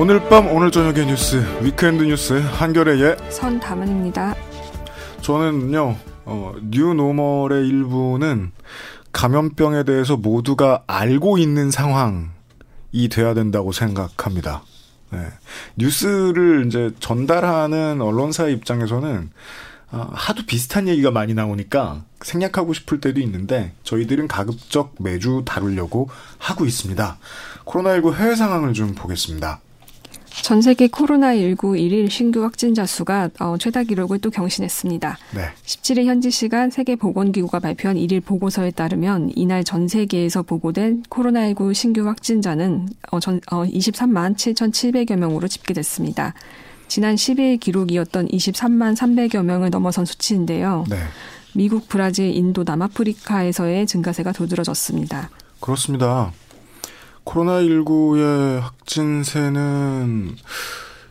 오늘 밤 오늘 저녁의 뉴스 weekend 뉴스 한겨레의 선담은입니다. 저는요 어, new normal의 일부는 감염병에 대해서 모두가 알고 있는 상황이 돼야 된다고 생각합니다. 네. 뉴스를 이제 전달하는 언론사의 입장에서는 어, 하도 비슷한 얘기가 많이 나오니까 생략하고 싶을 때도 있는데 저희들은 가급적 매주 다루려고 하고 있습니다. 코로나19 해외 상황을 좀 보겠습니다. 전 세계 코로나19 일일 신규 확진자 수가 어, 최다 기록을 또 경신했습니다. 네. 17일 현지 시간 세계보건기구가 발표한 일일 보고서에 따르면 이날 전 세계에서 보고된 코로나19 신규 확진자는 어, 전, 어, 23만 7,700여 명으로 집계됐습니다. 지난 12일 기록이었던 23만 300여 명을 넘어선 수치인데요. 네. 미국, 브라질, 인도, 남아프리카에서의 증가세가 두드러졌습니다. 그렇습니다. 코로나19의 확진세는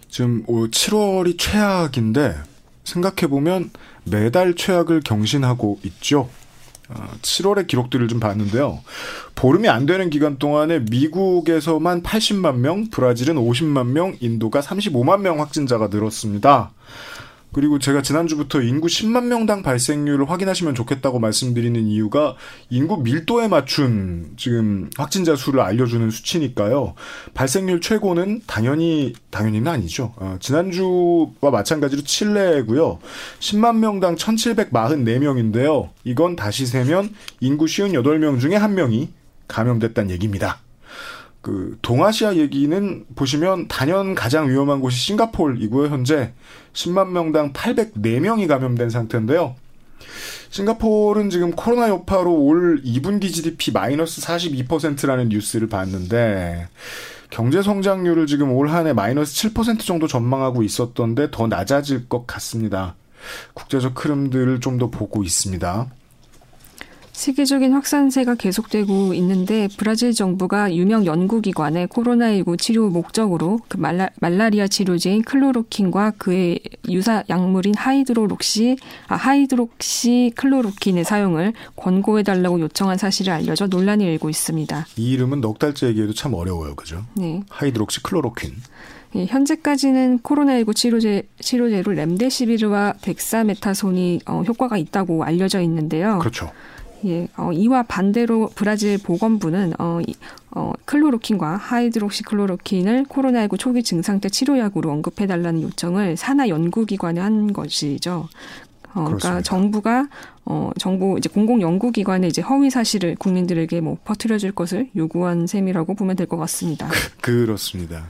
지금 7월이 최악인데 생각해보면 매달 최악을 경신하고 있죠. 7월의 어, 기록들을 좀 봤는데요. 보름이 안 되는 기간 동안에 미국에서만 80만 명, 브라질은 50만 명, 인도가 35만 명 확진자가 늘었습니다. 그리고 제가 지난주부터 인구 10만 명당 발생률을 확인하시면 좋겠다고 말씀드리는 이유가 인구 밀도에 맞춘 지금 확진자 수를 알려주는 수치니까요. 발생률 최고는 당연히, 당연히는 아니죠. 어, 지난주와 마찬가지로 칠레고요. 10만 명당 1744명인데요. 이건 다시 세면 인구 58명 중에 한 명이 감염됐다는 얘기입니다. 그 동아시아 얘기는 보시면 단연 가장 위험한 곳이 싱가폴이고요. 현재 10만 명당 804명이 감염된 상태인데요. 싱가폴은 지금 코로나 여파로 올 2분기 GDP 마이너스 42%라는 뉴스를 봤는데 경제 성장률을 지금 올 한해 마이너스 7% 정도 전망하고 있었던데 더 낮아질 것 같습니다. 국제적 흐름들을 좀 더 보고 있습니다. 세계적인 확산세가 계속되고 있는데 브라질 정부가 유명 연구기관에 코로나19 치료 목적으로 그 말라, 말라리아 치료제인 클로로킨과 그의 유사 약물인 하이드로록시 아, 하이드록시 클로로킨의 사용을 권고해 달라고 요청한 사실을 알려져 논란이 일고 있습니다. 이 이름은 넉 달째 얘기해도 참 어려워요, 그죠? 네. 하이드록시 클로로킨. 예, 현재까지는 코로나19 치료제, 치료제로 렘데시비르와 덱사메타손이 어, 효과가 있다고 알려져 있는데요. 그렇죠. 예, 어, 이와 반대로 브라질 보건부는 어, 어, 클로로킨과 하이드록시클로로킨을 코로나19 초기 증상 때 치료약으로 언급해달라는 요청을 산하 연구기관에 한 것이죠. 어, 그러니까 정부가 어, 정부 이제 공공 연구기관에 이제 허위 사실을 국민들에게 뭐 퍼뜨려줄 것을 요구한 셈이라고 보면 될 것 같습니다. 그렇습니다.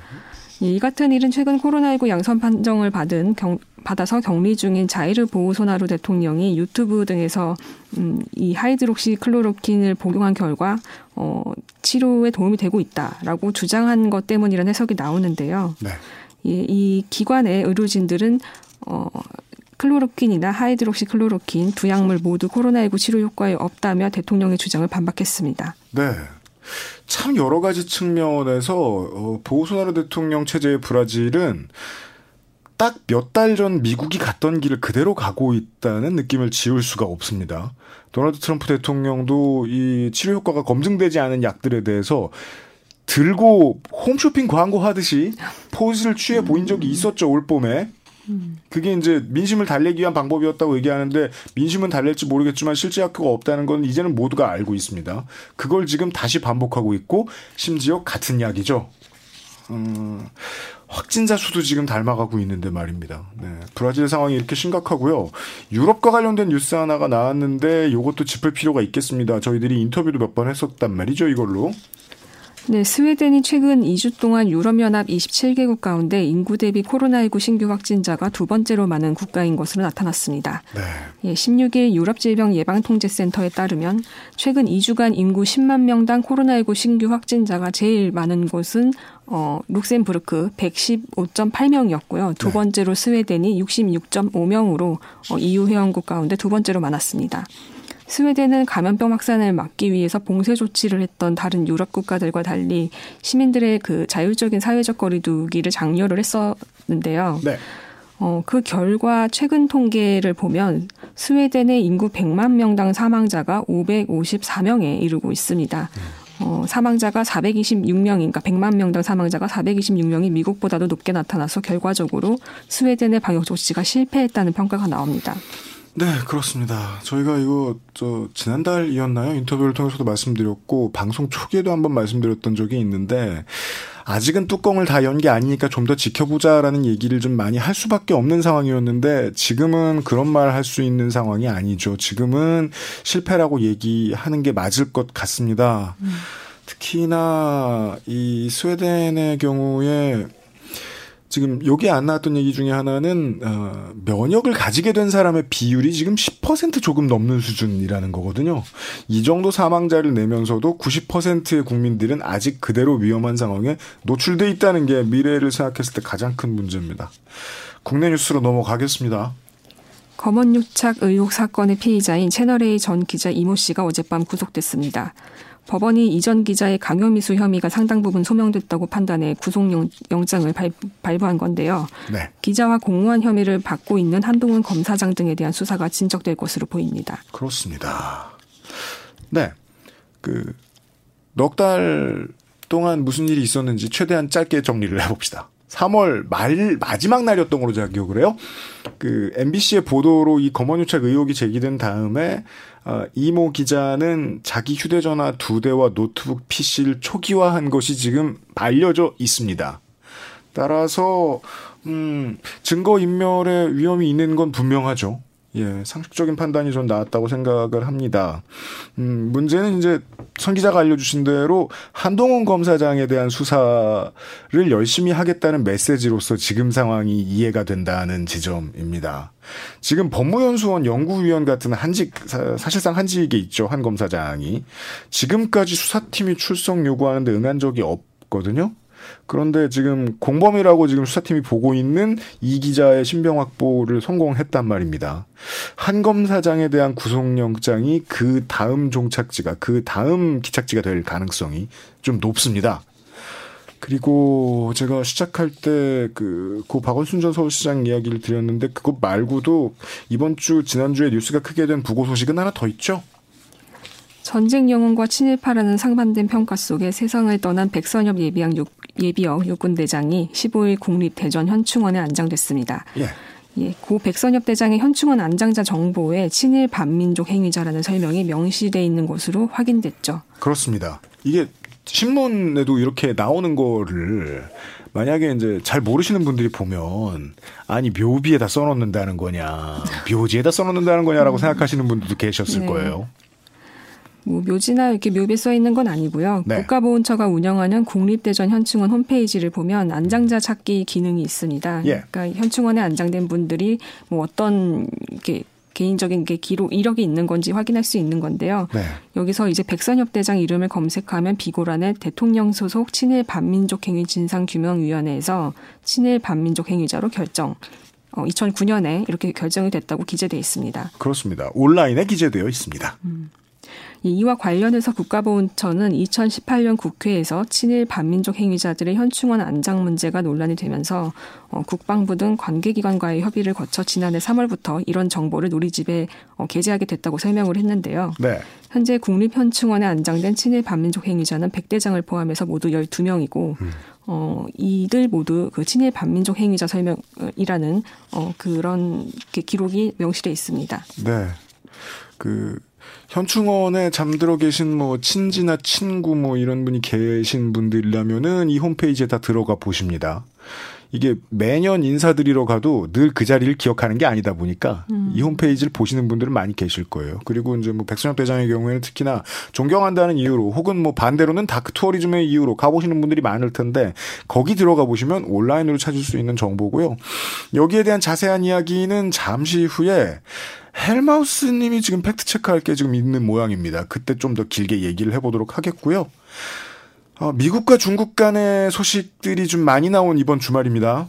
이 같은 일은 최근 코로나19 양성 판정을 받은 경, 받아서 격리 중인 자이르 보우소나루 대통령이 유튜브 등에서 음, 이 하이드록시 클로로킨을 복용한 결과 어, 치료에 도움이 되고 있다라고 주장한 것 때문이라는 해석이 나오는데요. 네. 이, 이 기관의 의료진들은 어, 클로로킨이나 하이드록시 클로로킨 두 약물 모두 코로나19 치료 효과가 없다며 대통령의 주장을 반박했습니다. 네. 참 여러 가지 측면에서 어, 보우소나루 대통령 체제의 브라질은 딱 몇 달 전 미국이 갔던 길을 그대로 가고 있다는 느낌을 지울 수가 없습니다. 도널드 트럼프 대통령도 이 치료 효과가 검증되지 않은 약들에 대해서 들고 홈쇼핑 광고 하듯이 포즈를 취해 보인 적이 있었죠 올 봄에 그게 이제 민심을 달래기 위한 방법이었다고 얘기하는데 민심은 달랠지 모르겠지만 실제 학교가 없다는 건 이제는 모두가 알고 있습니다. 그걸 지금 다시 반복하고 있고 심지어 같은 약이죠. 음, 확진자 수도 지금 닮아가고 있는데 말입니다. 네, 브라질 상황이 이렇게 심각하고요. 유럽과 관련된 뉴스 하나가 나왔는데 이것도 짚을 필요가 있겠습니다. 저희들이 인터뷰도 몇 번 했었단 말이죠, 이걸로. 네, 스웨덴이 최근 2주 동안 유럽연합 27개국 가운데 인구 대비 코로나19 신규 확진자가 두 번째로 많은 국가인 것으로 나타났습니다. 네. 예, 16일 유럽질병예방통제센터에 따르면 최근 2주간 인구 10만 명당 코로나19 신규 확진자가 제일 많은 곳은 어, 룩셈부르크 115.8명이었고요. 두 네. 번째로 스웨덴이 66.5명으로 어, EU 회원국 가운데 두 번째로 많았습니다. 스웨덴은 감염병 확산을 막기 위해서 봉쇄 조치를 했던 다른 유럽 국가들과 달리 시민들의 그 자율적인 사회적 거리두기를 장려를 했었는데요. 네. 어, 그 결과 최근 통계를 보면 스웨덴의 인구 100만 명당 사망자가 554명에 이르고 있습니다. 어, 사망자가 426명인가 100만 명당 사망자가 426명이 미국보다도 높게 나타나서 결과적으로 스웨덴의 방역 조치가 실패했다는 평가가 나옵니다. 네, 그렇습니다. 저희가 이거 저 지난달이었나요? 인터뷰를 통해서도 말씀드렸고 방송 초기에도 한번 말씀드렸던 적이 있는데 아직은 뚜껑을 다 연 게 아니니까 좀 더 지켜보자라는 얘기를 좀 많이 할 수밖에 없는 상황이었는데 지금은 그런 말 할 수 있는 상황이 아니죠. 지금은 실패라고 얘기하는 게 맞을 것 같습니다. 음. 특히나 이 스웨덴의 경우에 지금 여기 안 나왔던 얘기 중에 하나는 어, 면역을 가지게 된 사람의 비율이 지금 10% 조금 넘는 수준이라는 거거든요. 이 정도 사망자를 내면서도 90%의 국민들은 아직 그대로 위험한 상황에 노출돼 있다는 게 미래를 생각했을 때 가장 큰 문제입니다. 국내 뉴스로 넘어가겠습니다. 검언 유착 의혹 사건의 피의자인 채널A 전 기자 이모 씨가 어젯밤 구속됐습니다. 법원이 이전 기자의 강요미수 혐의가 상당 부분 소명됐다고 판단해 구속영장을 발부한 건데요. 네. 기자와 공무원 혐의를 받고 있는 한동훈 검사장 등에 대한 수사가 진척될 것으로 보입니다. 그렇습니다. 네. 그, 넉 달 동안 무슨 일이 있었는지 최대한 짧게 정리를 해봅시다. 3월 말 마지막 날이었던 걸로 제가 기억을 해요. 그 MBC의 보도로 이 검언유착 의혹이 제기된 다음에 어, 이모 기자는 자기 휴대전화 두 대와 노트북 PC를 초기화한 것이 지금 알려져 있습니다. 따라서 음, 증거 인멸의 위험이 있는 건 분명하죠. 예, 상식적인 판단이 좀 나왔다고 생각을 합니다. 음, 문제는 이제 선 기자가 알려주신 대로 한동훈 검사장에 대한 수사를 열심히 하겠다는 메시지로서 지금 상황이 이해가 된다는 지점입니다. 지금 법무연수원 연구위원 같은 한직, 사실상 한직에 있죠. 한 검사장이. 지금까지 수사팀이 출석 요구하는데 응한 적이 없거든요. 그런데 지금 공범이라고 지금 수사팀이 보고 있는 이 기자의 신병 확보를 성공했단 말입니다. 한 검사장에 대한 구속영장이 그 다음 종착지가 그 다음 기착지가 될 가능성이 좀 높습니다. 그리고 제가 시작할 때 그 고 박원순 전 서울시장 이야기를 드렸는데 그것 말고도 이번 주 지난주에 뉴스가 크게 된 부고 소식은 하나 더 있죠. 전쟁 영웅과 친일파라는 상반된 평가 속에 세상을 떠난 백선엽 예비역, 예비역 육군대장이 15일 국립대전 현충원에 안장됐습니다. 예. 예, 고 백선엽 대장의 현충원 안장자 정보에 친일 반민족 행위자라는 설명이 명시돼 있는 것으로 확인됐죠. 그렇습니다. 이게 신문에도 이렇게 나오는 거를 만약에 이제 잘 모르시는 분들이 보면 아니 묘비에다 써놓는다는 거냐 묘지에다 써놓는다는 거냐라고 음. 생각하시는 분들도 계셨을 네. 거예요. 뭐 묘지나 이렇게 묘비에 써 있는 건 아니고요. 네. 국가보훈처가 운영하는 국립대전 현충원 홈페이지를 보면 안장자 찾기 기능이 있습니다. 예. 그러니까 현충원에 안장된 분들이 뭐 어떤 이렇게 개인적인 게 기록 이력이 있는 건지 확인할 수 있는 건데요. 네. 여기서 이제 백선엽 대장 이름을 검색하면 비고란에 대통령 소속 친일 반민족 행위 진상 규명 위원회에서 친일 반민족 행위자로 결정. 어, 2009년에 이렇게 결정이 됐다고 기재돼 있습니다. 그렇습니다. 온라인에 기재되어 있습니다. 음. 이와 관련해서 국가보훈처는 2018년 국회에서 친일 반민족 행위자들의 현충원 안장 문제가 논란이 되면서 어, 국방부 등 관계기관과의 협의를 거쳐 지난해 3월부터 이런 정보를 누리집에 어, 게재하게 됐다고 설명을 했는데요. 네. 현재 국립현충원에 안장된 친일 반민족 행위자는 100대장을 포함해서 모두 12명이고 음. 어, 이들 모두 그 친일 반민족 행위자 설명이라는 어, 그런 기록이 명시돼 있습니다. 네. 그 현충원에 잠들어 계신 뭐 친지나 친구 뭐 이런 분이 계신 분들이라면은 이 홈페이지에 다 들어가 보십니다. 이게 매년 인사드리러 가도 늘 그 자리를 기억하는 게 아니다 보니까 음. 이 홈페이지를 보시는 분들은 많이 계실 거예요. 그리고 이제 뭐 백선엽 대장의 경우에는 특히나 존경한다는 이유로 혹은 뭐 반대로는 dark tourism의 이유로 가보시는 분들이 많을 텐데 거기 들어가 보시면 온라인으로 찾을 수 있는 정보고요. 여기에 대한 자세한 이야기는 잠시 후에 헬마우스님이 지금 팩트 체크할 게 지금 있는 모양입니다. 그때 좀 더 길게 얘기를 해보도록 하겠고요. 어, 미국과 중국 간의 소식들이 좀 많이 나온 이번 주말입니다.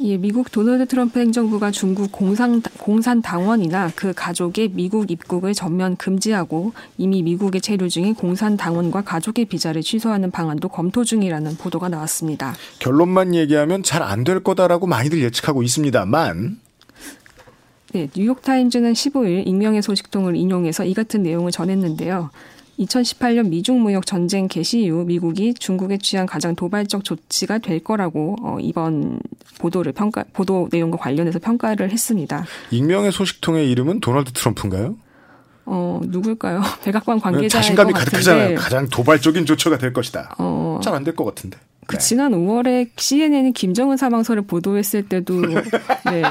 예, 미국 도널드 트럼프 행정부가 중국 공산, 공산 당원이나 그 가족의 미국 입국을 전면 금지하고 이미 미국에 체류 중인 공산 당원과 가족의 비자를 취소하는 방안도 검토 중이라는 보도가 나왔습니다. 결론만 얘기하면 잘 안 될 거다라고 많이들 예측하고 있습니다만 네, 뉴욕타임즈는 15일 익명의 소식통을 인용해서 이 같은 내용을 전했는데요. 2018년 미중 무역 전쟁 개시 이후 미국이 중국에 취한 가장 도발적 조치가 될 거라고 어, 이번 보도를 평가 보도 내용과 관련해서 평가를 했습니다. 익명의 소식통의 이름은 도널드 트럼프인가요? 어 누굴까요? 백악관 관계자 자신감이 가득하잖아요. 가장 도발적인 조처가 될 것이다. 어, 잘 안 될 것 같은데. 그 네. 지난 5월에 CNN이 김정은 사망설을 보도했을 때도 네.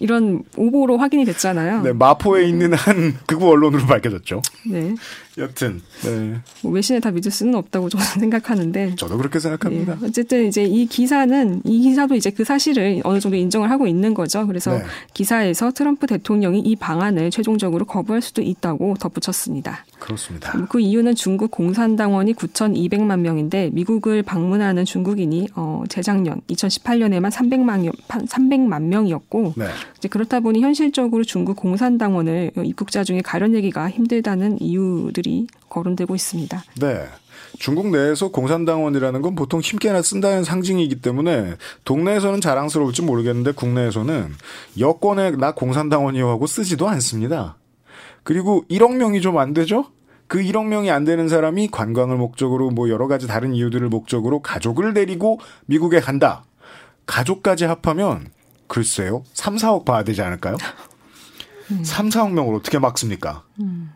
이런 오보로 확인이 됐잖아요. 네, 마포에 있는 한 극우 언론으로 밝혀졌죠. 네. 여튼 네. 뭐 외신에 다 믿을 수는 없다고 저는 생각하는데. 저도 그렇게 생각합니다. 네. 어쨌든 이제 이 기사는 이 기사도 이제 그 사실을 어느 정도 인정을 하고 있는 거죠. 그래서 네. 기사에서 트럼프 대통령이 이 방안을 최종적으로 거부할 수도 있다고 덧붙였습니다. 그렇습니다. 그 이유는 중국 공산당원이 9,200만 명인데 미국을 방문하는 중국인이 어 재작년 2018년에만 300만 300만 명이었고 네. 이제 그렇다 보니 현실적으로 중국 공산당원을 입국자 중에 가려내기가 힘들다는 이유들이 거론되고 있습니다. 네. 중국 내에서 공산당원이라는 건 보통 힘께나 쓴다는 상징이기 때문에 동네에서는 자랑스러울지 모르겠는데 국내에서는 여권에 나 공산당원이요 하고 쓰지도 않습니다. 그리고 1억 명이 좀 안 되죠? 그 1억 명이 안 되는 사람이 관광을 목적으로 뭐 여러 가지 다른 이유들을 목적으로 가족을 데리고 미국에 간다. 가족까지 합하면 글쎄요. 3, 4억 봐야 되지 않을까요? 음. 3, 4억 명을 어떻게 막습니까? 음.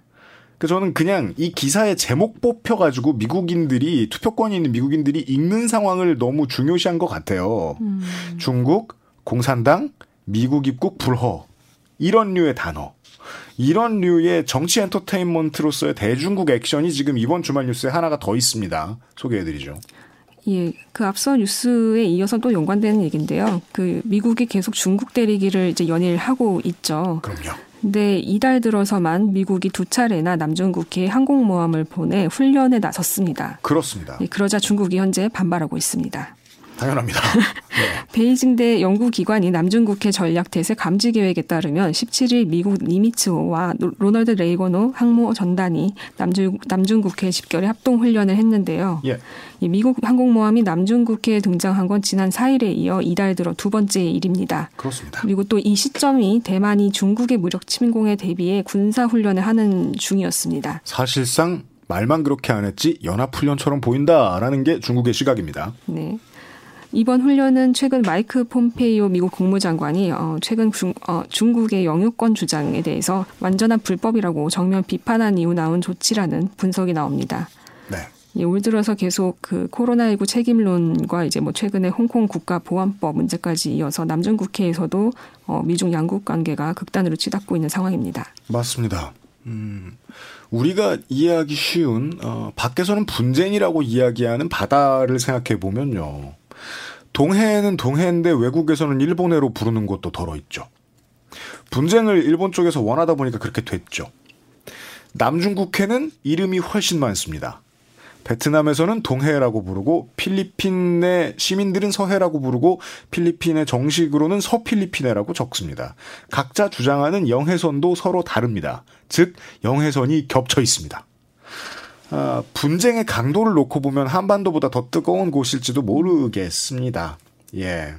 그 저는 그냥 이 기사의 제목 뽑혀가지고 미국인들이 투표권이 있는 미국인들이 읽는 상황을 너무 중요시한 것 같아요. 음. 중국, 공산당, 미국 입국 불허 이런 류의 단어. 이런 류의 정치 엔터테인먼트로서의 대중국 액션이 지금 이번 주말 뉴스에 하나가 더 있습니다. 소개해드리죠. 예, 그 앞서 뉴스에 이어서 또 연관되는 얘기인데요. 그 미국이 계속 중국 때리기를 이제 연일 하고 있죠. 그럼요. 근데 이달 들어서만 미국이 두 차례나 남중국해에 항공모함을 보내 훈련에 나섰습니다. 그렇습니다. 예, 그러자 중국이 현재 반발하고 있습니다. 당연합니다. 네. 베이징대 연구기관이 남중국해 전략태세 감지 계획에 따르면 17일 미국 니미츠호와 로널드 레이건호 항모 전단이 남중, 남중국해 집결에 합동 훈련을 했는데요. 예. 이 미국 항공모함이 남중국해에 등장한 건 지난 4일에 이어 이달 들어 두 번째 일입니다. 그렇습니다. 그리고 또 이 시점이 대만이 중국의 무력 침공에 대비해 군사 훈련을 하는 중이었습니다. 사실상 말만 그렇게 안 했지 연합훈련처럼 보인다라는 게 중국의 시각입니다. 네. 이번 훈련은 최근 마이크 폼페이오 미국 국무장관이 어, 최근 중, 어, 중국의 영유권 주장에 대해서 완전한 불법이라고 정면 비판한 이후 나온 조치라는 분석이 나옵니다. 네. 예, 올 들어서 계속 그 코로나19 책임론과 이제 뭐 최근에 홍콩 국가보안법 문제까지 이어서 남중국해에서도 어, 미중 양국 관계가 극단으로 치닫고 있는 상황입니다. 맞습니다. 음, 우리가 이해하기 쉬운 어, 밖에서는 분쟁이라고 이야기하는 바다를 생각해 보면요. 동해는 동해인데 외국에서는 일본해로 부르는 곳도 덜어 있죠. 분쟁을 일본 쪽에서 원하다 보니까 그렇게 됐죠. 남중국해는 이름이 훨씬 많습니다. 베트남에서는 동해라고 부르고 필리핀의 시민들은 서해라고 부르고 필리핀의 정식으로는 서필리핀해라고 적습니다. 각자 주장하는 영해선도 서로 다릅니다. 즉 영해선이 겹쳐 있습니다. 아, 분쟁의 강도를 놓고 보면 한반도보다 더 뜨거운 곳일지도 모르겠습니다. 예.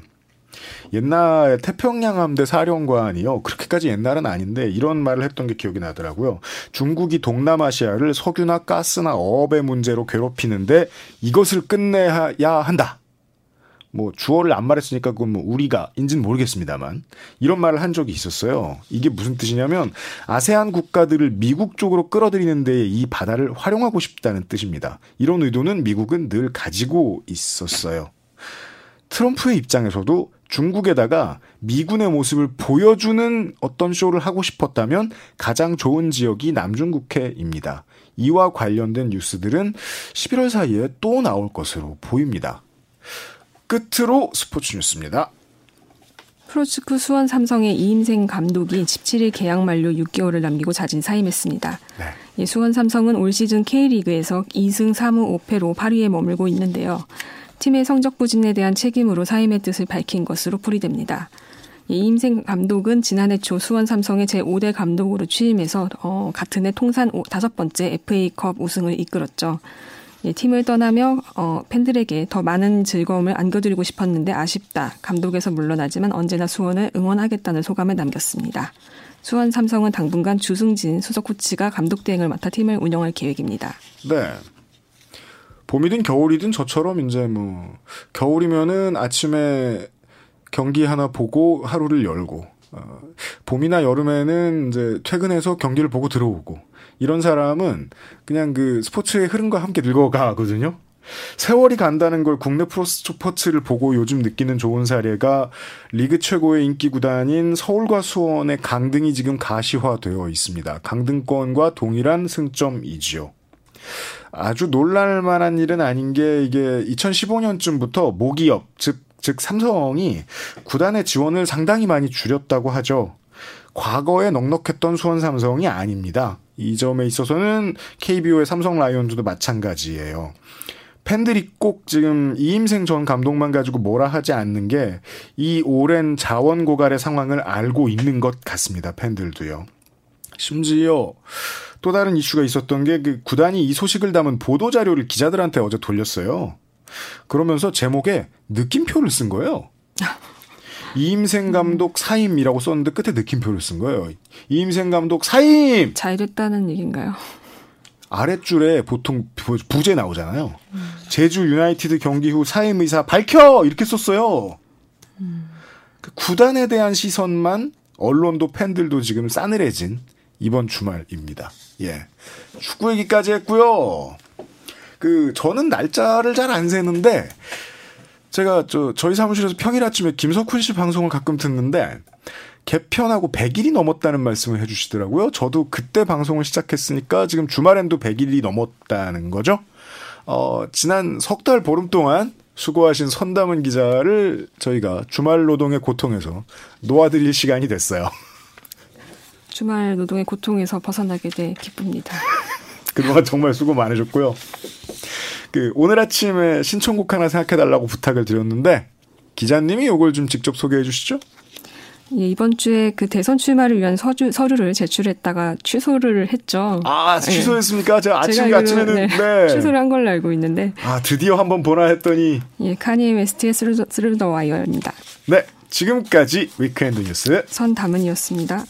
옛날 태평양 함대 사령관이요. 그렇게까지 옛날은 아닌데 이런 말을 했던 게 기억이 나더라고요. 중국이 동남아시아를 석유나 가스나 어업의 문제로 괴롭히는데 이것을 끝내야 한다. 뭐 주어를 안 말했으니까 그건 뭐 우리가 인지는 모르겠습니다만 이런 말을 한 적이 있었어요. 이게 무슨 뜻이냐면 아세안 국가들을 미국 쪽으로 끌어들이는 데에 이 바다를 활용하고 싶다는 뜻입니다. 이런 의도는 미국은 늘 가지고 있었어요. 트럼프의 입장에서도 중국에다가 미군의 모습을 보여주는 어떤 쇼를 하고 싶었다면 가장 좋은 지역이 남중국해입니다. 이와 관련된 뉴스들은 11월 사이에 또 나올 것으로 보입니다. 끝으로 스포츠 뉴스입니다. 프로축구 수원 삼성의 이임생 감독이 17일 계약 만료 6개월을 남기고 자진 사임했습니다. 네. 예, 수원 삼성은 올 시즌 K리그에서 2승 3무 5패로 8위에 머물고 있는데요. 팀의 성적 부진에 대한 책임으로 사임의 뜻을 밝힌 것으로 풀이됩니다. 이임생 감독은 지난해 초 수원 삼성의 제5대 감독으로 취임해서 어, 같은 해 통산 다섯 번째 FA컵 우승을 이끌었죠. 예, 팀을 떠나며 어, 팬들에게 더 많은 즐거움을 안겨드리고 싶었는데 아쉽다. 감독에서 물러나지만 언제나 수원을 응원하겠다는 소감을 남겼습니다. 수원 삼성은 당분간 주승진 수석 코치가 감독 대행을 맡아 팀을 운영할 계획입니다. 네. 봄이든 겨울이든 저처럼 이제 뭐 겨울이면은 아침에 경기 하나 보고 하루를 열고 어, 봄이나 여름에는 이제 퇴근해서 경기를 보고 들어오고 이런 사람은 그냥 그 스포츠의 흐름과 함께 늙어가거든요. 세월이 간다는 걸 국내 프로 스포츠를 보고 요즘 느끼는 좋은 사례가 리그 최고의 인기 구단인 서울과 수원의 강등이 지금 가시화되어 있습니다. 강등권과 동일한 승점이지요. 아주 놀랄 만한 일은 아닌 게 이게 2015년쯤부터 모기업 즉, 즉 삼성이 구단의 지원을 상당히 많이 줄였다고 하죠. 과거에 넉넉했던 수원 삼성이 아닙니다. 이 점에 있어서는 KBO의 삼성 라이온즈도 마찬가지예요. 팬들이 꼭 지금 이임생 전 감독만 가지고 뭐라 하지 않는 게 이 오랜 자원 고갈의 상황을 알고 있는 것 같습니다. 팬들도요. 심지어 또 다른 이슈가 있었던 게 그 구단이 이 소식을 담은 보도 자료를 기자들한테 어제 돌렸어요. 그러면서 제목에 느낌표를 쓴 거예요. 이임생 감독 사임이라고 썼는데 끝에 느낌표를 쓴 거예요. 이임생 감독 사임! 잘 됐다는 얘기인가요? 아랫줄에 보통 부재 나오잖아요. 음. 제주 유나이티드 경기 후 사임 의사 밝혀! 이렇게 썼어요. 음. 그 구단에 대한 시선만 언론도 팬들도 지금 싸늘해진 이번 주말입니다. 예. 축구 얘기까지 했고요. 그 저는 날짜를 잘 안 세는데 제가 저 저희 사무실에서 평일 아침에 김석훈 씨 방송을 가끔 듣는데 개편하고 100일이 넘었다는 말씀을 해주시더라고요. 저도 그때 방송을 시작했으니까 지금 주말엔도 100일이 넘었다는 거죠. 어, 지난 석 달 보름 동안 수고하신 선담은 기자를 저희가 주말 노동의 고통에서 놓아드릴 시간이 됐어요. 주말 노동의 고통에서 벗어나게 돼 기쁩니다. 그동안 정말 수고 많으셨고요. 그 오늘 아침에 신청곡 하나 생각해달라고 부탁을 드렸는데 기자님이 이걸 좀 직접 소개해 주시죠. 예, 이번 주에 그 대선 출마를 위한 서주, 서류를 제출했다가 취소를 했죠. 아, 취소했습니까? 예. 제가 아침, 아침에는, 네, 네. 취소를 한 걸로 알고 있는데. 아, 드디어 한번 보나 했더니. 예, 카니에 웨스트의 Through the Wire입니다. 네, 지금까지 weekend 뉴스. 선담은이었습니다.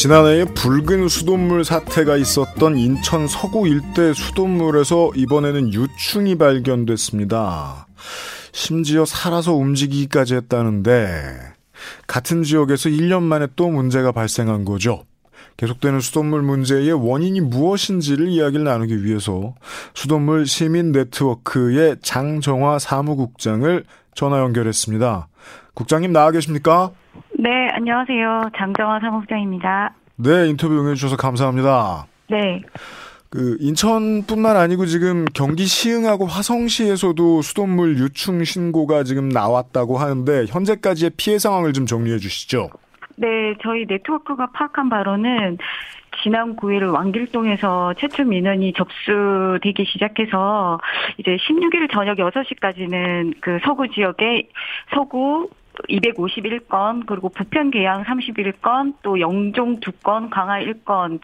지난해에 붉은 수돗물 사태가 있었던 인천 서구 일대 수돗물에서 이번에는 유충이 발견됐습니다. 심지어 살아서 움직이기까지 했다는데 같은 지역에서 1년 만에 또 문제가 발생한 거죠. 계속되는 수돗물 문제의 원인이 무엇인지를 이야기를 나누기 위해서 수돗물 시민 네트워크의 장정화 사무국장을 전화 연결했습니다. 국장님 나와 계십니까? 네, 안녕하세요. 장정화 사무국장입니다. 네, 인터뷰 응해주셔서 감사합니다. 네. 그 인천뿐만 아니고 지금 경기 시흥하고 화성시에서도 수돗물 유충 신고가 지금 나왔다고 하는데 현재까지의 피해 상황을 좀 정리해 주시죠. 네, 저희 네트워크가 파악한 바로는 지난 9일 왕길동에서 최초 민원이 접수되기 시작해서 이제 16일 저녁 6시까지는 그 서구 지역에 서구 251건, 그리고 부편 계양 31건, 또 영종 2건, 강화 1건,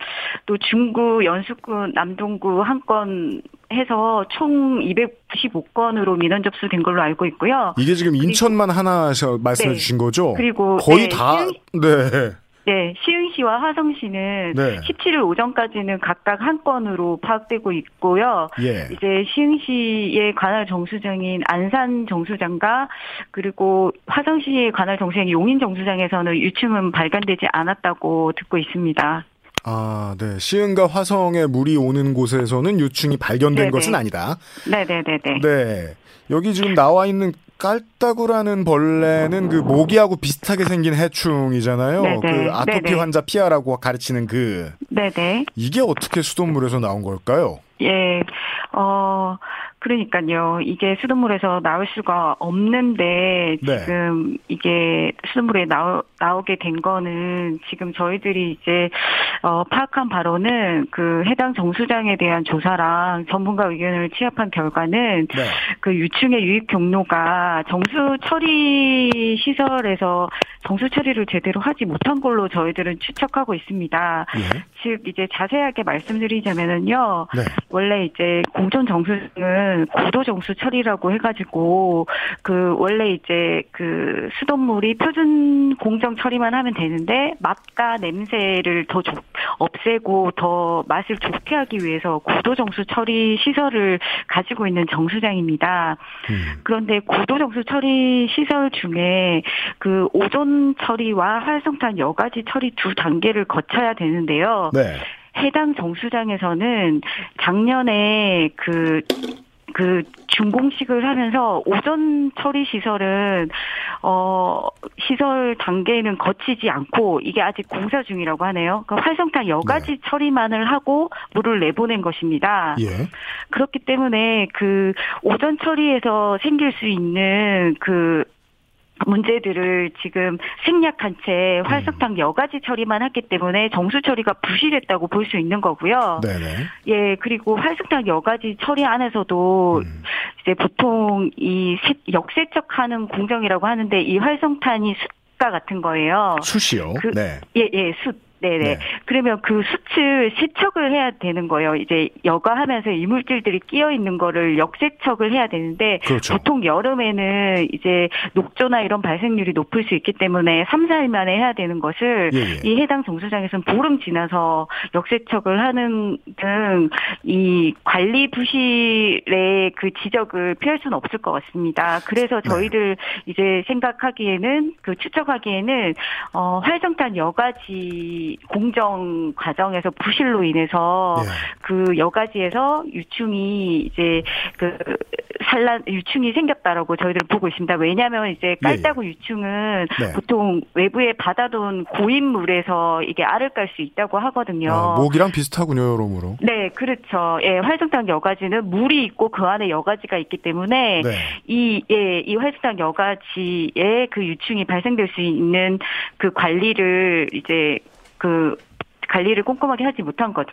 또 중구, 연수구, 남동구 1건 해서 총 295건으로 민원 접수된 걸로 알고 있고요. 이게 지금 인천만 하나 말씀해 네. 주신 거죠? 그리고 거의 네, 다 네. 네, 시흥시와 화성시는 네. 17일 오전까지는 각각 한 건으로 파악되고 있고요. 예. 이제 시흥시의 관할 정수장인 안산 정수장과 그리고 화성시의 관할 정수장인 용인 정수장에서는 유충은 발견되지 않았다고 듣고 있습니다. 아, 네. 시흥과 화성에 물이 오는 곳에서는 유충이 발견된 네네. 것은 아니다. 네네네네. 네. 여기 지금 나와 있는 깔따구라는 벌레는 그 모기하고 비슷하게 생긴 해충이잖아요. 네네. 그 아토피 네네. 환자 피하라고 가르치는 그. 네네. 이게 어떻게 수돗물에서 나온 걸까요? 예. 어, 그러니까요. 이게 수돗물에서 나올 수가 없는데 네. 지금 이게 수돗물에 나오, 나오게 된 거는 지금 저희들이 이제 어, 파악한 바로는 그 해당 정수장에 대한 조사랑 전문가 의견을 취합한 결과는 네. 그 유충의 유입 경로가 정수 처리 시설에서 정수 처리를 제대로 하지 못한 걸로 저희들은 추측하고 있습니다. 예. 즉 이제 자세하게 말씀드리자면은요. 네. 원래 이제 공전 정수 는 고도 정수 처리라고 해가지고 그 원래 이제 그 수돗물이 표준 공정 처리만 하면 되는데 맛과 냄새를 더 조, 없애고 더 맛을 좋게 하기 위해서 고도 정수 처리 시설을 가지고 있는 정수장입니다. 음. 그런데 고도 정수 처리 시설 중에 그 오존 처리와 활성탄 여가지 처리 두 단계를 거쳐야 되는데요. 네. 해당 정수장에서는 작년에 그 그 준공식을 하면서 오전 처리 시설은 어 시설 단계는 거치지 않고 이게 아직 공사 중이라고 하네요. 그 활성탄 여가지 네. 처리만을 하고 물을 내보낸 것입니다. 예. 그렇기 때문에 그 오전 처리에서 생길 수 있는 그 문제들을 지금 생략한 채 활성탄 음. 여가지 처리만 했기 때문에 정수 처리가 부실했다고 볼 수 있는 거고요. 네네. 예, 그리고 활성탄 여가지 처리 안에서도 음. 이제 보통 이 역세척하는 공정이라고 하는데 이 활성탄이 숫가 같은 거예요. 숯이요? 그, 네. 예, 예, 숯. 네네. 네. 그러면 그 수치를 세척을 해야 되는 거예요. 이제 여과하면서 이물질들이 끼어 있는 거를 역세척을 해야 되는데 그렇죠. 보통 여름에는 이제 녹조나 이런 발생률이 높을 수 있기 때문에 3, 4일 만에 해야 되는 것을 예, 예. 이 해당 정수장에서는 보름 지나서 역세척을 하는 등 이 관리 부실의 그 지적을 피할 수는 없을 것 같습니다. 그래서 네. 저희들 네. 이제 생각하기에는 그 추적하기에는 어 활성탄 여가지 공정 과정에서 부실로 인해서 네. 그 여가지에서 유충이 이제 그 산란 유충이 생겼다라고 저희들은 보고 있습니다. 왜냐하면 이제 깔따구 예, 예. 유충은 네. 보통 외부에 받아둔 고인물에서 이게 알을 깔 수 있다고 하거든요. 아, 목이랑 비슷하군요, 여러모로. 네, 그렇죠. 예, 활성탄 여가지는 물이 있고 그 안에 여가지가 있기 때문에 네. 이 예, 이 활성탄 여가지에 그 유충이 발생될 수 있는 그 관리를 이제 그 관리를 꼼꼼하게 하지 못한 거죠.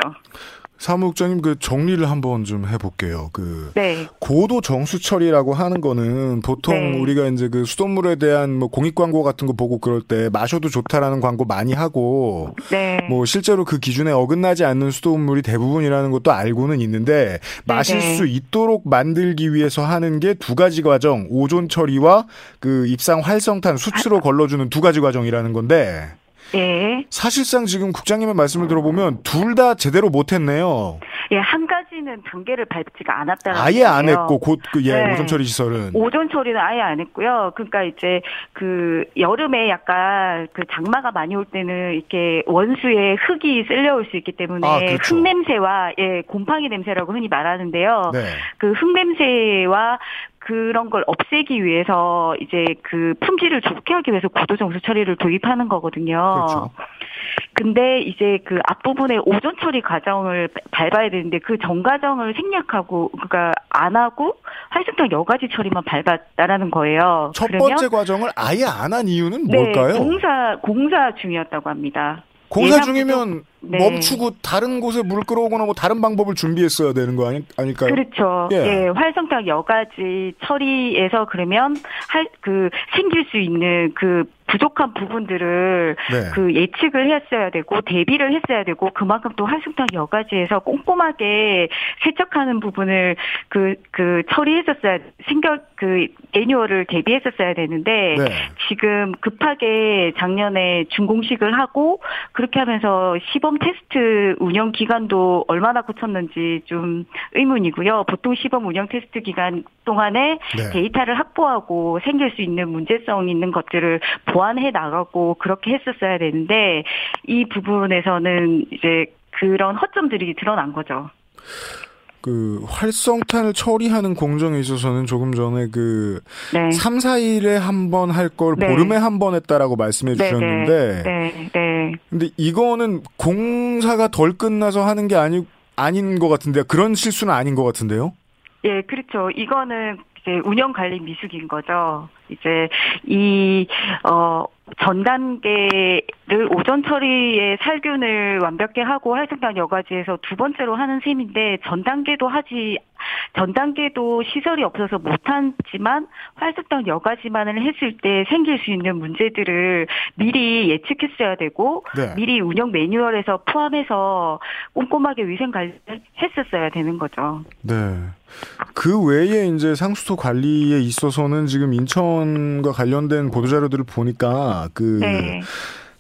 사무국장님 그 정리를 한번 좀 해볼게요. 그 네. 고도 정수 처리라고 하는 거는 보통 네. 우리가 이제 그 수돗물에 대한 뭐 공익 광고 같은 거 보고 그럴 때 마셔도 좋다라는 광고 많이 하고 네. 뭐 실제로 그 기준에 어긋나지 않는 수돗물이 대부분이라는 것도 알고는 있는데 마실 네, 네. 수 있도록 만들기 위해서 하는 게 두 가지 과정 오존 처리와 그 입상 활성탄 숯으로 걸러주는 두 가지 과정이라는 건데. 예. 사실상 지금 국장님의 말씀을 들어보면 둘 다 제대로 못했네요. 예, 한 가지는 단계를 밟지가 않았다는 아예 안 했고 곧그 예, 네. 오존 처리 시설은 오존 처리는 아예 안 했고요. 그러니까 이제 그 여름에 약간 그 장마가 많이 올 때는 이렇게 원수에 흙이 쓸려올 수 있기 때문에 아, 그렇죠. 흙 냄새와 예, 곰팡이 냄새라고 흔히 말하는데요. 네. 그흙 냄새와 그런 걸 없애기 위해서 이제 그 품질을 좋게 하기 위해서 구도 정수 처리를 도입하는 거거든요. 그렇죠. 근데 이제 그 앞부분에 오존 처리 과정을 밟아야 되는데 그 전 과정을 생략하고 그러니까 안 하고 활성탄 여가지 처리만 밟았다라는 거예요. 첫 번째 과정을 아예 안 한 이유는 네, 뭘까요? 공사 공사 중이었다고 합니다. 공사 중이면 네. 멈추고 다른 곳에 물 끌어오거나 뭐 다른 방법을 준비했어야 되는 거 아니, 아닐까요? 그렇죠. 예. 예 활성탄 여가지 처리에서 그러면 할 그 생길 수 있는 그 부족한 부분들을 네. 그 예측을 했어야 되고 대비를 했어야 되고 그만큼 또 활성탄 여가지에서 꼼꼼하게 세척하는 부분을 그그 그 처리했었어야 생겨 그 애뉴얼을 대비했었어야 되는데 네. 지금 급하게 작년에 준공식을 하고 그렇게 하면서 시범 테스트 운영 기간도 얼마나 거쳤는지 좀 의문이고요. 보통 시범 운영 테스트 기간 동안에 네. 데이터를 확보하고 생길 수 있는 문제성 있는 것들을 보완해 나가고 그렇게 했었어야 되는데 이 부분에서는 이제 그런 허점들이 드러난 거죠. 그 활성탄을 처리하는 공정에 있어서는 조금 전에 그 네. 3, 4일에 한 번 할걸 네. 보름에 한 번 했다라고 말씀해 네, 네. 주셨는데 네, 네. 근데 이거는 공사가 덜 끝나서 하는 게 아니 아닌 것 같은데 그런 실수는 아닌 것 같은데요? 예, 그렇죠. 이거는 이제 운영 관리 미숙인 거죠. 이제 이, 어, 전 단계를 를 오전 처리에 살균을 완벽히 하고 활성탄 여과지에서 두 번째로 하는 셈인데 전 단계도 하지 전 단계도 시설이 없어서 못하지만 활성탄 여과지만을 했을 때 생길 수 있는 문제들을 미리 예측했어야 되고 네. 미리 운영 매뉴얼에서 포함해서 꼼꼼하게 위생 관리를 했었어야 되는 거죠. 네. 그 외에 이제 상수도 관리에 있어서는 지금 인천과 관련된 보도자료들을 보니까 그 네.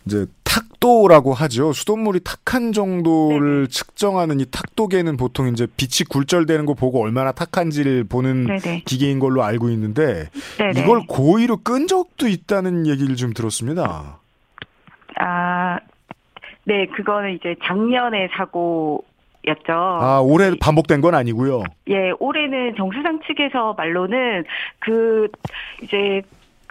이제 탁도라고 하죠. 수돗물이 탁한 정도를 네네. 측정하는 이 탁도계는 보통 이제 빛이 굴절되는 거 보고 얼마나 탁한지를 보는 네네. 기계인 걸로 알고 있는데 네네. 이걸 고의로 끈 적도 있다는 얘기를 좀 들었습니다. 아, 네, 그거는 이제 작년에 사고 였죠. 아, 올해 반복된 건 아니고요. 예, 올해는 정수장 측에서 말로는 그 이제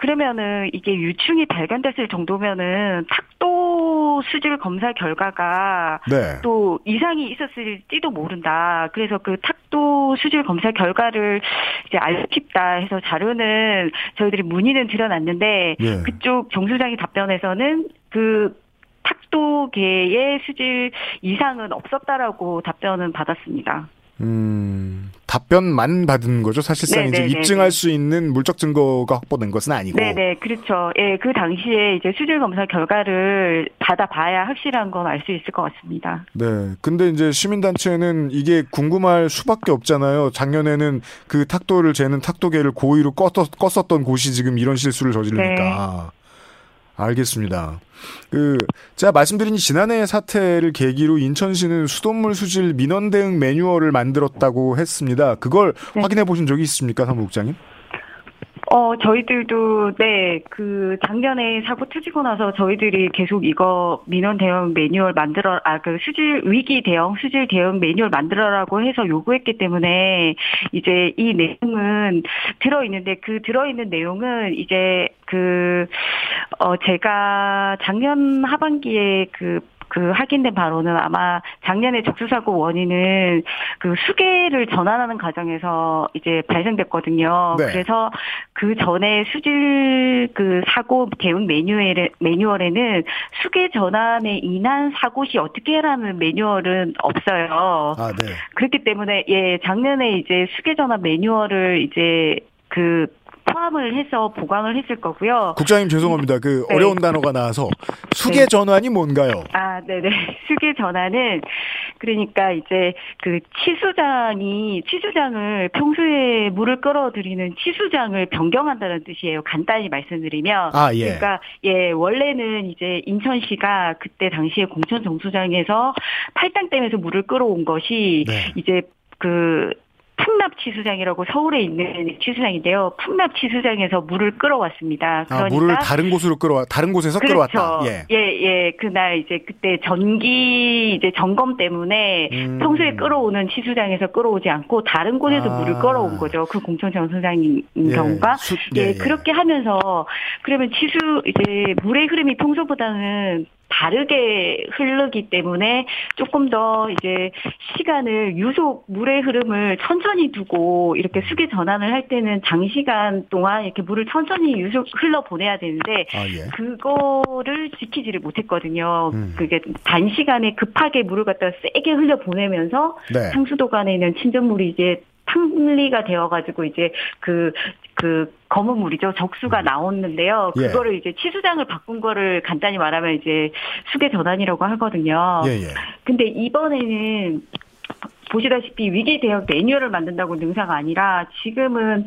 그러면은 이게 유충이 발견됐을 정도면은 탁도 수질 검사 결과가 네. 또 이상이 있었을지도 모른다. 그래서 그 탁도 수질 검사 결과를 이제 알고 싶다 해서 자료는 저희들이 문의는 드려놨는데 예. 그쪽 정수장이 답변에서는 그 탁도계의 수질 이상은 없었다라고 답변은 받았습니다. 음, 답변만 받은 거죠. 사실상 네네네네. 이제 입증할 수 있는 물적 증거가 확보된 것은 아니고. 네네, 그렇죠. 예, 그 당시에 이제 수질 검사 결과를 받아봐야 확실한 건 알 수 있을 것 같습니다. 네. 근데 이제 시민단체는 이게 궁금할 수밖에 없잖아요. 작년에는 그 탁도를 재는 탁도계를 고의로 껐었, 껐었던 곳이 지금 이런 실수를 저지르니까. 네. 알겠습니다. 그 제가 말씀드린 지난해 사태를 계기로 인천시는 수돗물 수질 민원 대응 매뉴얼을 만들었다고 했습니다. 그걸 네. 확인해 보신 적이 있습니까, 사무국장님? 어, 저희들도, 네, 그, 작년에 사고 터지고 나서 저희들이 계속 이거 민원 대응 매뉴얼 만들어, 아, 그 수질, 위기 대응, 수질 대응 매뉴얼 만들어라고 해서 요구했기 때문에 이제 이 내용은 들어있는데 그 들어있는 내용은 이제 그, 어, 제가 작년 하반기에 그 그 확인된 바로는 아마 작년에 적수사고 원인은 그 수계를 전환하는 과정에서 이제 발생됐거든요. 네. 그래서 그 전에 수질 그 사고 대응 매뉴얼에, 매뉴얼에는 수계 전환에 인한 사고 시 어떻게 하라는 매뉴얼은 없어요. 아, 네. 그렇기 때문에 예, 작년에 이제 수계 전환 매뉴얼을 이제 그 포함을 해서 보강을 했을 거고요. 국장님 죄송합니다. 그 네. 어려운 단어가 나와서 수계 네. 전환이 뭔가요? 아, 네네. 수계 전환은 그러니까 이제 그 치수장이 치수장을 평소에 물을 끌어들이는 치수장을 변경한다는 뜻이에요. 간단히 말씀드리면. 아, 예. 그러니까 예 원래는 이제 인천시가 그때 당시에 공천 정수장에서 팔당댐에서 물을 끌어온 것이 네. 이제 그 풍납 치수장이라고 서울에 있는 치수장인데요. 풍납 치수장에서 물을 끌어왔습니다. 그러니까 아, 물을 다른 곳으로 끌어와 다른 곳에서 그렇죠. 끌어왔다. 예. 예, 예. 그날 이제 그때 전기 이제 점검 때문에 음. 평소에 끌어오는 치수장에서 끌어오지 않고 다른 곳에서 아. 물을 끌어온 거죠. 그 공천 정수장인 예. 경우가 수, 예, 예, 예, 그렇게 하면서 그러면 치수 이제 물의 흐름이 평소보다는 다르게 흐르기 때문에 조금 더 이제 시간을 유속 물의 흐름을 천천히 두고 이렇게 수계 전환을 할 때는 장시간 동안 이렇게 물을 천천히 유속 흘러 보내야 되는데 아, 예. 그거를 지키지를 못했거든요. 음. 그게 단시간에 급하게 물을 갖다 세게 흘려 보내면서 네. 상수도 간에 있는 친전물이 이제 탕리가 되어가지고 이제 그, 그, 검은 물이죠. 적수가 음. 나왔는데요. 예. 그거를 예. 이제 치수장을 바꾼 거를 간단히 말하면 이제 수계 전환이라고 하거든요. 예, 예. 근데 이번에는 보시다시피 위기 대응 매뉴얼을 만든다고 능사가 아니라 지금은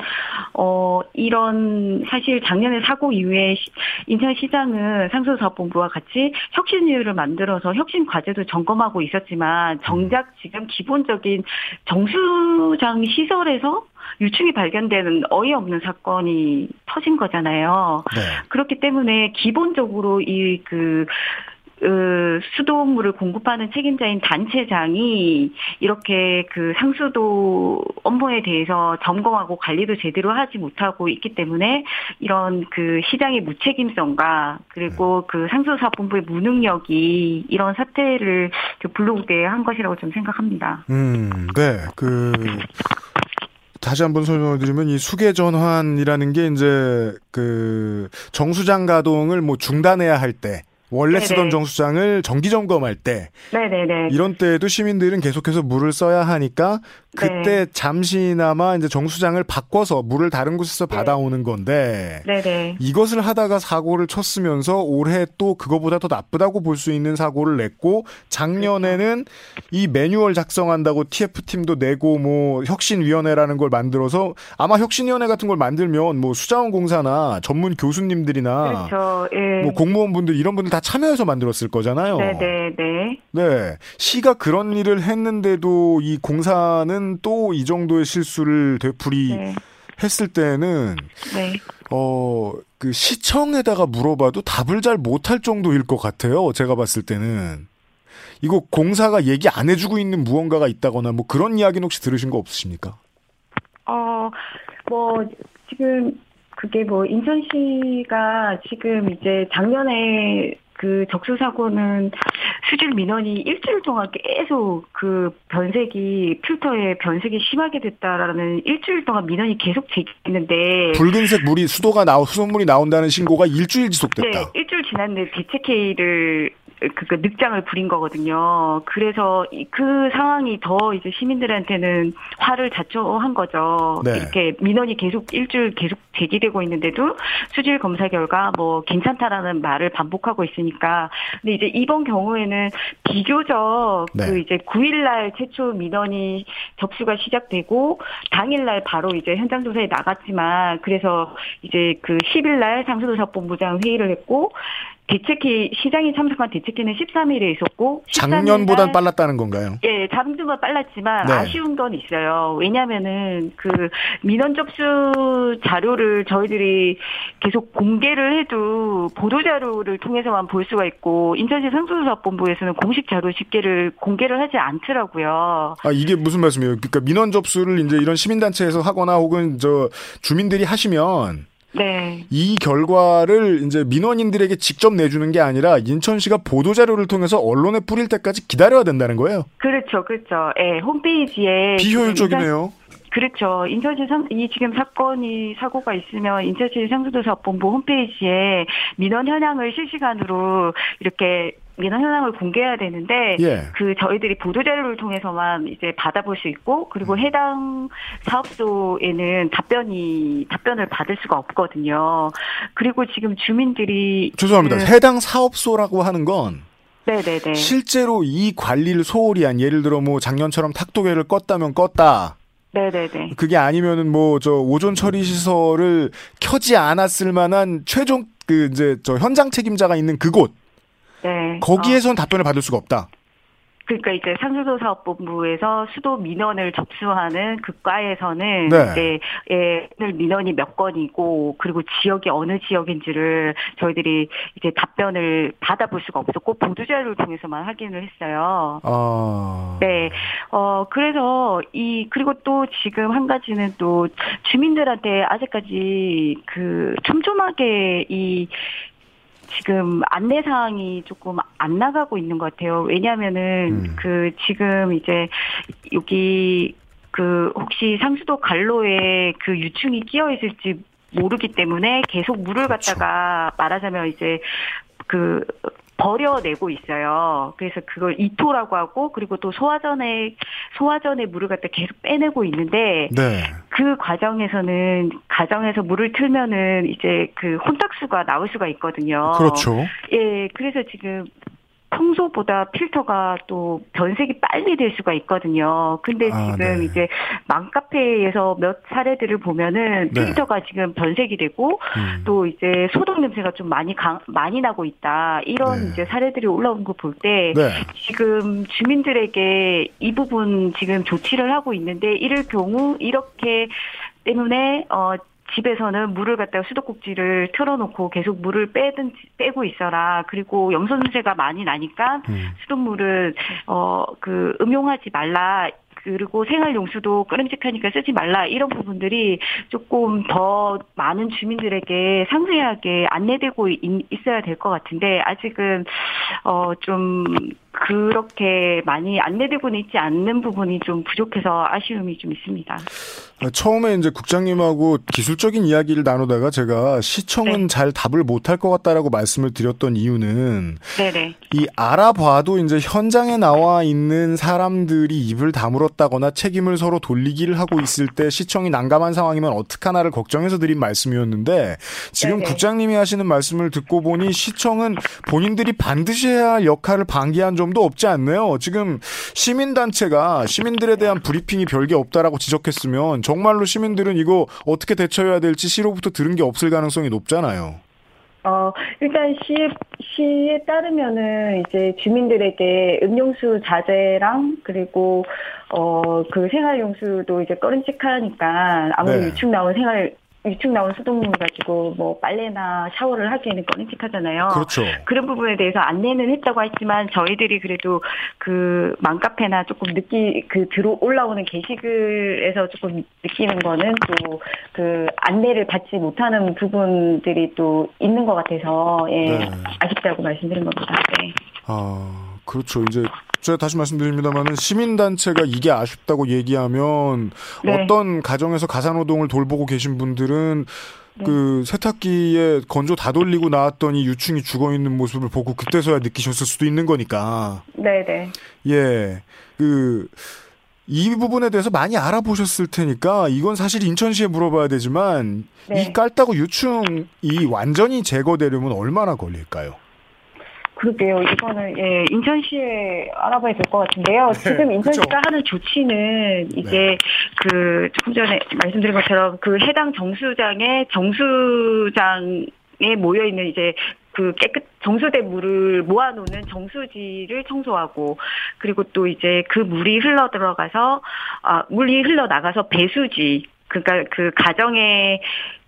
어 이런 사실 작년에 사고 이후에 인천 시장은 상수사업본부와 같이 혁신위를 만들어서 혁신 과제도 점검하고 있었지만 정작 지금 기본적인 정수장 시설에서 유충이 발견되는 어이없는 사건이 터진 거잖아요. 네. 그렇기 때문에 기본적으로 이그 그 수도물을 공급하는 책임자인 단체장이 이렇게 그 상수도 업무에 대해서 점검하고 관리도 제대로 하지 못하고 있기 때문에 이런 그 시장의 무책임성과 그리고 네. 그 상수사업본부의 무능력이 이런 사태를 불러오게 한 것이라고 좀 생각합니다. 음, 네. 그 다시 한번 설명을 드리면 이 수계 전환이라는 게 이제 그 정수장 가동을 뭐 중단해야 할때 원래 네네. 쓰던 정수장을 정기 점검할 때 네네네. 이런 때에도 시민들은 계속해서 물을 써야 하니까 그때 네. 잠시나마 이제 정수장을 바꿔서 물을 다른 곳에서 네. 받아오는 건데 네네. 이것을 하다가 사고를 쳤으면서 올해 또 그거보다 더 나쁘다고 볼 수 있는 사고를 냈고 작년에는. 이 매뉴얼 작성한다고 TF 팀도 내고 뭐 혁신위원회라는 걸 만들어서 아마 혁신위원회 같은 걸 만들면 뭐 수자원공사나 전문 교수님들이나 그렇죠. 예. 뭐 공무원분들 이런 분들 다 참여해서 만들었을 거잖아요. 네네 네. 네 시가 그런 일을 했는데도 이 공사는 또 이 정도의 실수를 되풀이 네. 했을 때는 네. 어그 시청에다가 물어봐도 답을 잘 못할 정도일 것 같아요. 제가 봤을 때는 이거 공사가 얘기 안 해주고 있는 무언가가 있다거나 뭐 그런 이야기는 혹시 들으신 거 없으십니까? 어뭐 지금 그게 뭐 인천시가 지금 이제 작년에 그 적수 사고는 수질 민원이 일주일 동안 계속 그 변색이 필터에 변색이 심하게 됐다라는 일주일 동안 민원이 계속 제기했는데 붉은색 물이 수도가 나오 수돗물이 나온다는 신고가 일주일 지속됐다. 네, 일주일 지났는데 대책회의를 그, 그 늑장을 부린 거거든요. 그래서 그 상황이 더 이제 시민들한테는 화를 자초한 거죠. 네. 이렇게 민원이 계속 일주일 계속 제기되고 있는데도 수질 검사 결과 뭐 괜찮다라는 말을 반복하고 있으니까. 근데 이제 이번 경우에는 비교적 네. 그 이제 9일날 최초 민원이 접수가 시작되고 당일날 바로 이제 현장 조사에 나갔지만 그래서 이제 그 10일날 상수도사본부장 회의를 했고 대책회 시장이 참석한 대책회는 13일에 있었고 작년보단 빨랐다는 건가요? 예, 작년보다 빨랐지만 네. 아쉬운 건 있어요. 왜냐면은 그 민원 접수 자료를 저희들이 계속 공개를 해도 보도 자료를 통해서만 볼 수가 있고 인천시 상수조사본부에서는 공식 자료 집계를 공개를 하지 않더라고요. 아 이게 무슨 말씀이에요? 그러니까 민원 접수를 이제 이런 시민단체에서 하거나 혹은 저 주민들이 하시면 네. 이 결과를 이제 민원인들에게 직접 내주는 게 아니라 인천시가 보도 자료를 통해서 언론에 뿌릴 때까지 기다려야 된다는 거예요. 그렇죠, 그렇죠. 예, 홈페이지에 비효율적이네요. 그렇죠. 인천시 상, 이 지금 사건이 사고가 있으면 인천시 상수도사본부 홈페이지에 민원 현황을 실시간으로 이렇게 민원 현황을 공개해야 되는데 예. 그 저희들이 보도 자료를 통해서만 이제 받아볼 수 있고 그리고 음. 해당 사업소에는 답변이 답변을 받을 수가 없거든요. 그리고 지금 주민들이 죄송합니다. 그, 해당 사업소라고 하는 건 네네네. 실제로 이 관리를 소홀히 한 예를 들어 뭐 작년처럼 탁도계를 껐다면 껐다. 네네네. 그게 아니면은 뭐 저 오존 처리 시설을 켜지 않았을 만한 최종 그 이제 저 현장 책임자가 있는 그곳. 네. 거기에선 어. 답변을 받을 수가 없다. 그러니까 이제 상수도사업본부에서 수도 민원을 접수하는 그 과에서는 네. 이제 예, 민원이 몇 건이고 그리고 지역이 어느 지역인지를 저희들이 이제 답변을 받아볼 수가 없었고 보도 자료를 통해서만 확인을 했어요. 아... 네. 어 그래서 이 그리고 또 지금 한 가지는 또 주민들한테 아직까지 그 촘촘하게 이 지금 안내 사항이 조금 안 나가고 있는 것 같아요. 왜냐하면은 음. 그 지금 이제 여기 그 혹시 상수도 갈로에 그 유충이 끼어 있을지 모르기 때문에 계속 물을 그렇죠. 갖다가 말하자면 이제 그 버려내고 있어요. 그래서 그걸 이토라고 하고 그리고 또 소화전에 소화전에 물을 갖다 계속 빼내고 있는데 네. 그 과정에서는 가정에서 물을 틀면은 이제 그 혼탁수가 나올 수가 있거든요. 그렇죠. 예, 그래서 지금 평소보다 필터가 또 변색이 빨리 될 수가 있거든요. 근데 아, 지금 네. 이제 맘카페에서 몇 사례들을 보면은 네. 필터가 지금 변색이 되고 음. 또 이제 소독 냄새가 좀 많이 강, 많이 나고 있다. 이런 네. 이제 사례들이 올라온 거 볼때 네. 지금 주민들에게 이 부분 지금 조치를 하고 있는데 이럴 경우 이렇게 때문에 어 집에서는 물을 갖다가 수도꼭지를 틀어놓고 계속 물을 빼든 빼고 있어라. 그리고 염소냄새가 많이 나니까 음. 수돗물을 어 그 음용하지 말라. 그리고 생활용수도 끓음직하니까 쓰지 말라 이런 부분들이 조금 더 많은 주민들에게 상세하게 안내되고 있 어야 될 것 같은데 아직은 어 좀 그렇게 많이 안내되고는 있지 않는 부분이 좀 부족해서 아쉬움이 좀 있습니다. 처음에 이제 국장님하고 기술적인 이야기를 나누다가 제가 시청은 네. 잘 답을 못할 것 같다라고 말씀을 드렸던 이유는 네네. 이 알아봐도 이제 현장에 나와 있는 사람들이 입을 다물었다거나 책임을 서로 돌리기를 하고 있을 때 시청이 난감한 상황이면 어떡하나를 걱정해서 드린 말씀이었는데 지금 네네. 국장님이 하시는 말씀을 듣고 보니 시청은 본인들이 반드시 해야 할 역할을 방기한 점도 없지 않네요. 지금 시민단체가 시민들에 대한 브리핑이 별게 없다라고 지적했으면 정말로 시민들은 이거 어떻게 대처해야 될지 시로부터 들은 게 없을 가능성이 높잖아요. 어, 일단 시에, 시에 따르면은 이제 주민들에게 음용수 자제랑 그리고 어, 그 생활용수도 이제 꺼림칙하니까 아무래도 네. 유축 나온 생활 유축 나온 수돗물 가지고 뭐 빨래나 샤워를 하기에는 꺼림칙하잖아요. 그렇죠. 그런 부분에 대해서 안내는 했다고 했지만 저희들이 그래도 그 맘카페나 조금 느끼 그 들어 올라오는 게시글에서 조금 느끼는 거는 또 그 안내를 받지 못하는 부분들이 또 있는 것 같아서 예 네. 아쉽다고 말씀드린 겁니다. 네. 아 그렇죠. 이제 제가 다시 말씀드립니다만은 시민단체가 이게 아쉽다고 얘기하면 네. 어떤 가정에서 가사노동을 돌보고 계신 분들은 네. 그 세탁기에 건조 다 돌리고 나왔더니 유충이 죽어 있는 모습을 보고 그때서야 느끼셨을 수도 있는 거니까. 네네. 예. 그, 이 부분에 대해서 많이 알아보셨을 테니까 이건 사실 인천시에 물어봐야 되지만 네. 이 깔따구 유충이 완전히 제거되려면 얼마나 걸릴까요? 그러게요. 이거는 예 인천시에 알아봐야 될 것 같은데요. 네, 지금 인천시가 그쵸. 하는 조치는 이제 네. 그 조금 전에 말씀드린 것처럼 그 해당 정수장에 정수장에 모여 있는 이제 그 깨끗 정수된 물을 모아놓는 정수지를 청소하고 그리고 또 이제 그 물이 흘러 들어가서 아 물이 흘러 나가서 배수지 그러니까 그 가정에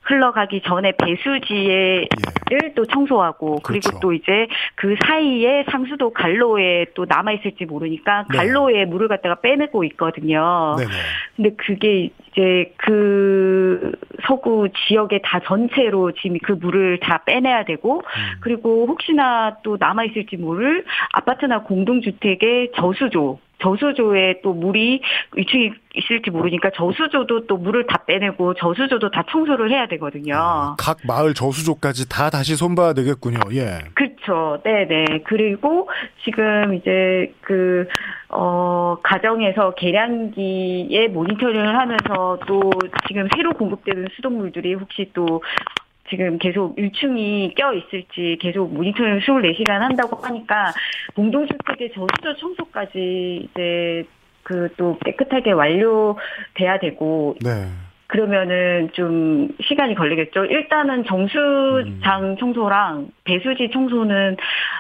흘러가기 전에 배수지에를 예. 또 청소하고 그리고 그렇죠. 또 이제 그 사이에 상수도 갈로에 또 남아 있을지 모르니까 네. 갈로에 물을 갖다가 빼내고 있거든요. 네네. 근데 그게 이제 그 서구 지역의 다 전체로 지금 그 물을 다 빼내야 되고 음. 그리고 혹시나 또 남아 있을지 모를 아파트나 공동주택의 저수조 저수조에 또 물이 위층이 있을지 모르니까 저수조도 또 물을 다 빼내고 저수조도 다 청소를 해야 되거든요. 아, 각 마을 저수조까지 다 다시 손봐야 되겠군요. 예. 그렇죠. 네 네. 그리고 지금 이제 그 어, 가정에서 계량기에 모니터링을 하면서 또 지금 새로 공급되는 수돗물들이 혹시 또 지금 계속 유충이 껴 있을지 계속 모니터링 24시간 한다고 하니까 공동주택의 저수조 청소까지 이제 그 또 깨끗하게 완료돼야 되고 네. 그러면은 좀 시간이 걸리겠죠. 일단은 정수장 음. 청소랑 배수지 청소는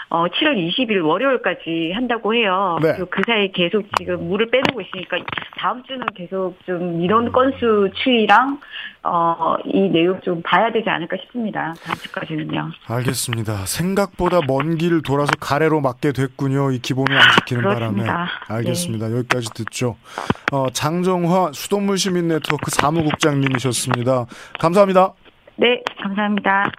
어 7월 20일 월요일까지 한다고 해요. 네. 그 사이 계속 지금 물을 빼내고 있으니까 다음 주는 계속 좀 민원 건수 추이랑 어 이 내용 좀 봐야 되지 않을까 싶습니다. 다음 주까지는요. 알겠습니다. 생각보다 먼 길을 돌아서 가래로 막게 됐군요. 이 기본을 안 지키는 그렇습니다. 바람에. 알겠습니다. 네. 여기까지 듣죠. 어, 장정화 수돗물 시민 네트워크 사무국장님이셨습니다. 감사합니다. 네, 감사합니다.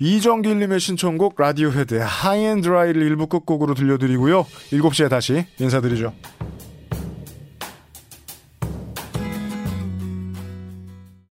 이정길님의 신청곡 라디오 헤드의 High and Dry를 일부 끝곡으로 들려드리고요. 7시에 다시 인사드리죠.